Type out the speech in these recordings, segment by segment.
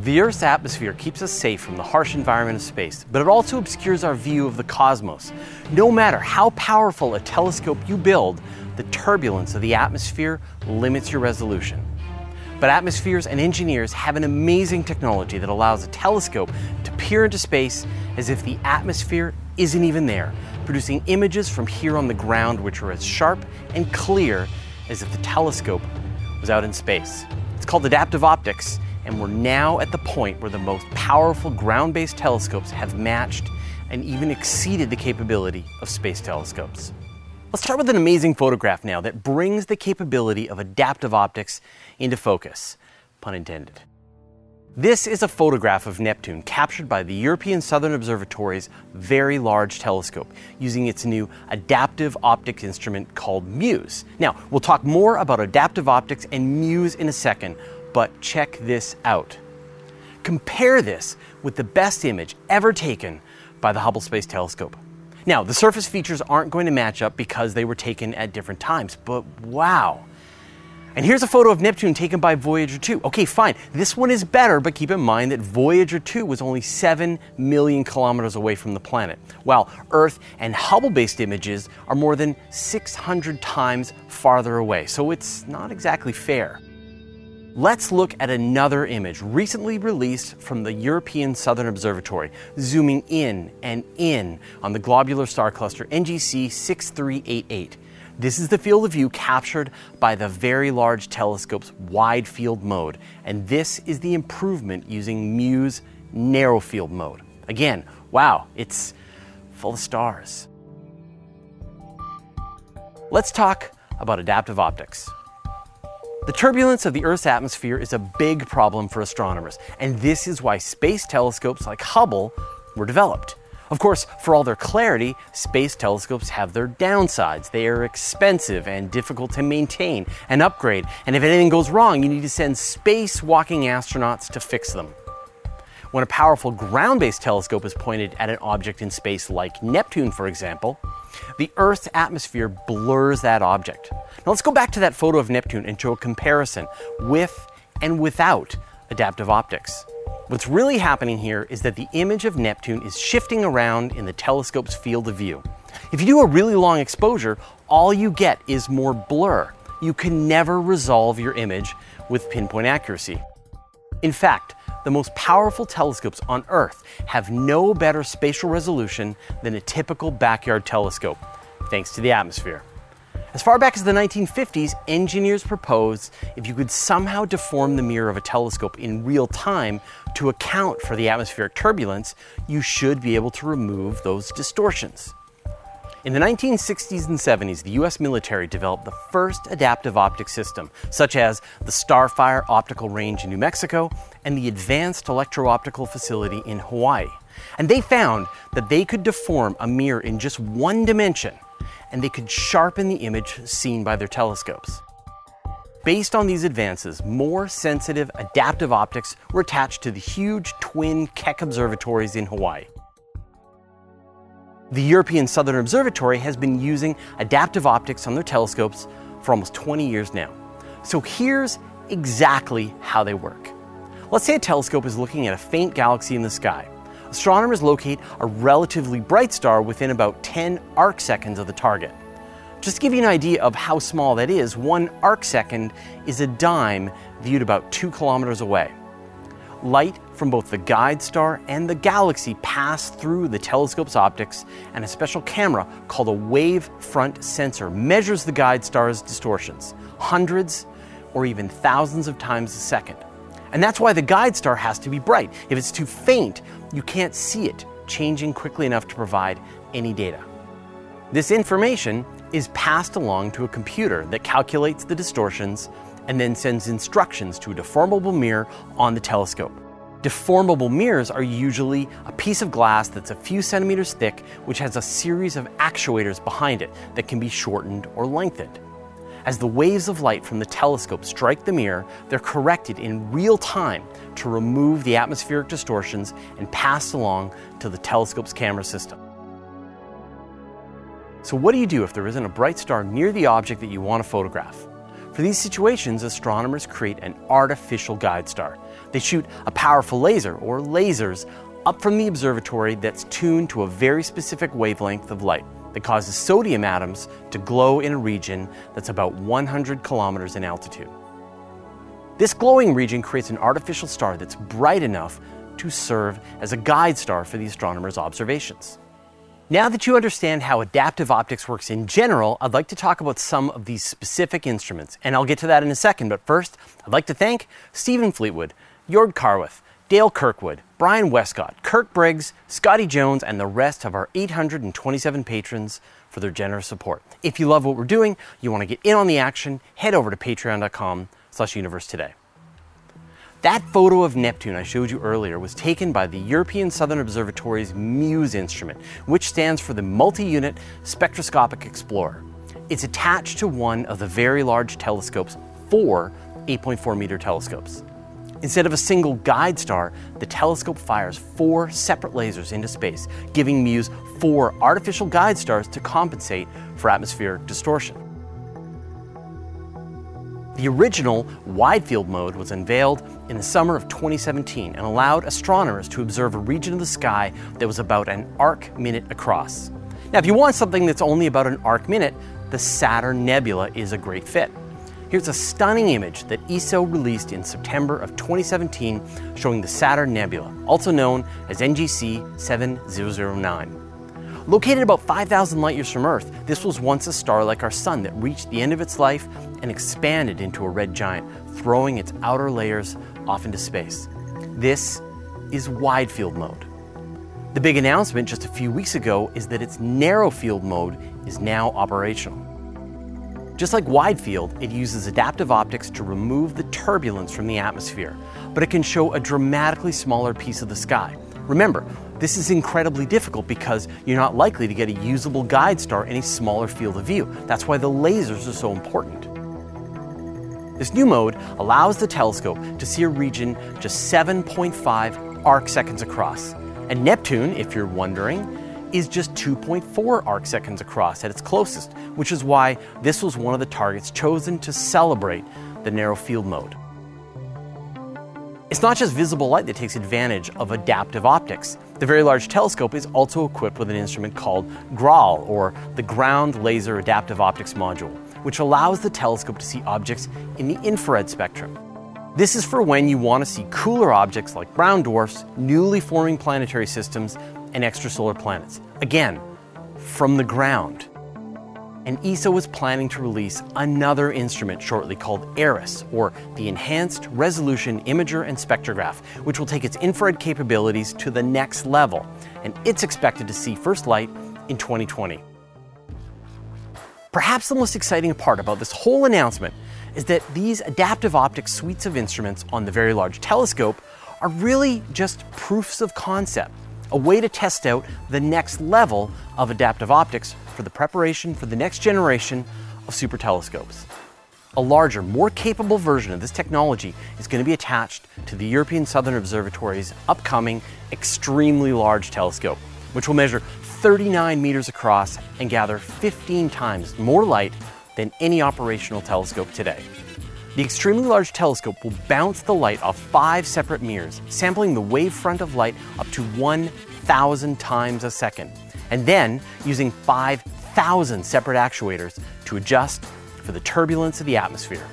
The Earth's atmosphere keeps us safe from the harsh environment of space, but it also obscures our view of the cosmos. No matter how powerful a telescope you build, the turbulence of the atmosphere limits your resolution. But atmospheres and engineers have an amazing technology that allows a telescope to peer into space as if the atmosphere isn't even there, producing images from here on the ground which are as sharp and clear as if the telescope was out in space. It's called adaptive optics, and we're now at the point where the most powerful ground based telescopes have matched and even exceeded the capability of space telescopes. Let's start with an amazing photograph now that brings the capability of adaptive optics into focus, pun intended. This is a photograph of Neptune captured by the European Southern Observatory's Very Large Telescope using its new adaptive optics instrument called MUSE. Now, we'll talk more about adaptive optics and MUSE in a second, but check this out. Compare this with the best image ever taken by the Hubble Space Telescope. Now, the surface features aren't going to match up because they were taken at different times, but wow. And here's a photo of Neptune taken by Voyager 2. Okay, fine. This one is better, but keep in mind that Voyager 2 was only 7 million kilometers away from the planet, while Earth and Hubble based images are more than 600 times farther away. So it's not exactly fair. Let's look at another image recently released from the European Southern Observatory, zooming in and in on the globular star cluster NGC 6388. This is the field of view captured by the Very Large Telescope's wide field mode, and this is the improvement using MUSE narrow field mode. Again, wow, it's full of stars. Let's talk about adaptive optics. The turbulence of the Earth's atmosphere is a big problem for astronomers, and this is why space telescopes like Hubble were developed. Of course, for all their clarity, space telescopes have their downsides. They are expensive and difficult to maintain and upgrade, and if anything goes wrong, you need to send space walking astronauts to fix them. When a powerful ground based telescope is pointed at an object in space, like Neptune, for example, the Earth's atmosphere blurs that object. Now let's go back to that photo of Neptune and show a comparison with and without adaptive optics. What's really happening here is that the image of Neptune is shifting around in the telescope's field of view. If you do a really long exposure, all you get is more blur. You can never resolve your image with pinpoint accuracy. In fact, the most powerful telescopes on Earth have no better spatial resolution than a typical backyard telescope, thanks to the atmosphere. As far back as the 1950s, engineers proposed if you could somehow deform the mirror of a telescope in real time to account for the atmospheric turbulence, you should be able to remove those distortions. In the 1960s and 70s, the US military developed the first adaptive optic system, such as the Starfire optical range in New Mexico and the Advanced Electro Optical Facility in Hawaii. And they found that they could deform a mirror in just one dimension, and they could sharpen the image seen by their telescopes. Based on these advances, more sensitive adaptive optics were attached to the huge twin Keck observatories in Hawaii. The European Southern Observatory has been using adaptive optics on their telescopes for almost 20 years now. So here's exactly how they work. Let's say a telescope is looking at a faint galaxy in the sky. Astronomers locate a relatively bright star within about 10 arc seconds of the target. Just to give you an idea of how small that is, one arc second is a dime viewed about two kilometers away. Light from both the guide star and the galaxy pass through the telescope's optics, and a special camera called a wave front sensor measures the guide star's distortions, hundreds or even thousands of times a second. And that's why the guide star has to be bright. If it's too faint, you can't see it changing quickly enough to provide any data. This information is passed along to a computer that calculates the distortions and then sends instructions to a deformable mirror on the telescope. Deformable mirrors are usually a piece of glass that's a few centimeters thick, which has a series of actuators behind it that can be shortened or lengthened. As the waves of light from the telescope strike the mirror, they're corrected in real time to remove the atmospheric distortions and passed along to the telescope's camera system. So, what do you do if there isn't a bright star near the object that you want to photograph? For these situations, astronomers create an artificial guide star. They shoot a powerful laser, or lasers, up from the observatory that's tuned to a very specific wavelength of light that causes sodium atoms to glow in a region that's about 100 kilometers in altitude. This glowing region creates an artificial star that's bright enough to serve as a guide star for the astronomer's observations. Now that you understand how adaptive optics works in general, I'd like to talk about some of these specific instruments, and I'll get to that in a second. But first, I'd like to thank Stephen Fleetwood, Jord Carwith, Dale Kirkwood, Brian Westcott, Kirk Briggs, Scotty Jones, and the rest of our 827 patrons for their generous support. If you love what we're doing, you want to get in on the action, head over to patreon.com slash universe today. That photo of Neptune I showed you earlier was taken by the European Southern Observatory's MUSE instrument, which stands for the Multi-Unit Spectroscopic Explorer. It's attached to one of the very large telescope's four 8.4 meter telescopes. Instead of a single guide star, the telescope fires four separate lasers into space, giving MUSE four artificial guide stars to compensate for atmospheric distortion. The original wide field mode was unveiled in the summer of 2017 and allowed astronomers to observe a region of the sky that was about an arc minute across. Now, if you want something that's only about an arc minute, the Saturn Nebula is a great fit. Here's a stunning image that ESO released in September of 2017 showing the Saturn Nebula, also known as NGC 7009. Located about 5,000 light years from Earth, this was once a star like our Sun that reached the end of its life and expanded into a red giant, throwing its outer layers off into space. This is wide field mode. The big announcement just a few weeks ago is that its narrow field mode is now operational. Just like wide field, it uses adaptive optics to remove the turbulence from the atmosphere, but it can show a dramatically smaller piece of the sky. Remember, this is incredibly difficult because you're not likely to get a usable guide star in a smaller field of view. That's why the lasers are so important. This new mode allows the telescope to see a region just 7.5 arc seconds across. And Neptune, if you're wondering, is just 2.4 arc seconds across at its closest, which is why this was one of the targets chosen to celebrate the narrow field mode. It's not just visible light that takes advantage of adaptive optics. The Very Large Telescope is also equipped with an instrument called GRAAL, or the Ground Laser Adaptive Optics Module, which allows the telescope to see objects in the infrared spectrum. This is for when you want to see cooler objects like brown dwarfs, newly forming planetary systems, and extrasolar planets. Again, from the ground and ESO is planning to release another instrument shortly called ERIS, or the Enhanced Resolution Imager and Spectrograph, which will take its infrared capabilities to the next level, and it's expected to see first light in 2020. Perhaps the most exciting part about this whole announcement is that these adaptive optics suites of instruments on the Very Large Telescope are really just proofs of concept, a way to test out the next level of adaptive optics for the preparation for the next generation of super telescopes. A larger, more capable version of this technology is going to be attached to the European Southern Observatory's upcoming extremely large telescope, which will measure 39 meters across and gather 15 times more light than any operational telescope today. The extremely large telescope will bounce the light off five separate mirrors, sampling the wavefront of light up to 1,000 times a second and then using 5,000 separate actuators to adjust for the turbulence of the atmosphere.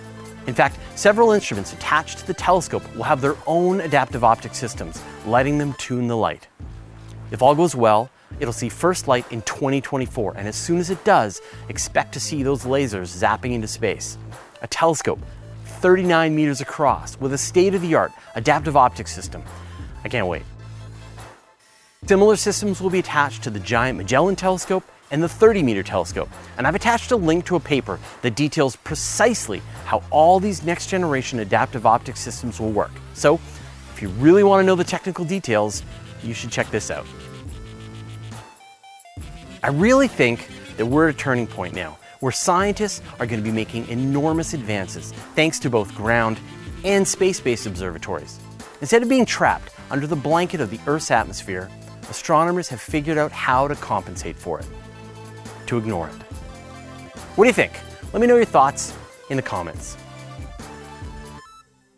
In fact, several instruments attached to the telescope will have their own adaptive optic systems, letting them tune the light. If all goes well, it'll see first light in 2024, and as soon as it does, expect to see those lasers zapping into space. A telescope 39 meters across with a state of the art adaptive optic system. I can't wait. Similar systems will be attached to the Giant Magellan Telescope and the 30 meter telescope. And I've attached a link to a paper that details precisely how all these next generation adaptive optic systems will work. So, if you really want to know the technical details, you should check this out. I really think that we're at a turning point now where scientists are going to be making enormous advances thanks to both ground and space based observatories. Instead of being trapped under the blanket of the Earth's atmosphere, astronomers have figured out how to compensate for it to ignore it. What do you think? Let me know your thoughts in the comments.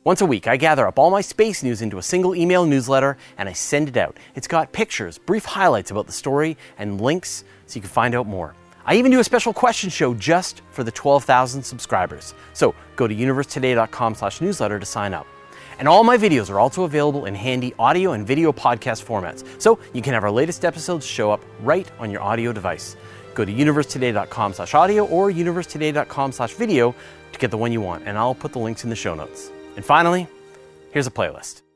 Once a week, I gather up all my space news into a single email newsletter and I send it out. It's got pictures, brief highlights about the story, and links so you can find out more. I even do a special question show just for the 12,000 subscribers. So go to universetoday.com/newsletter to sign up. And all my videos are also available in handy audio and video podcast formats. So you can have our latest episodes show up right on your audio device. Go to universetoday.com slash audio or universetoday.com slash video to get the one you want, and I'll put the links in the show notes. And finally, here's a playlist.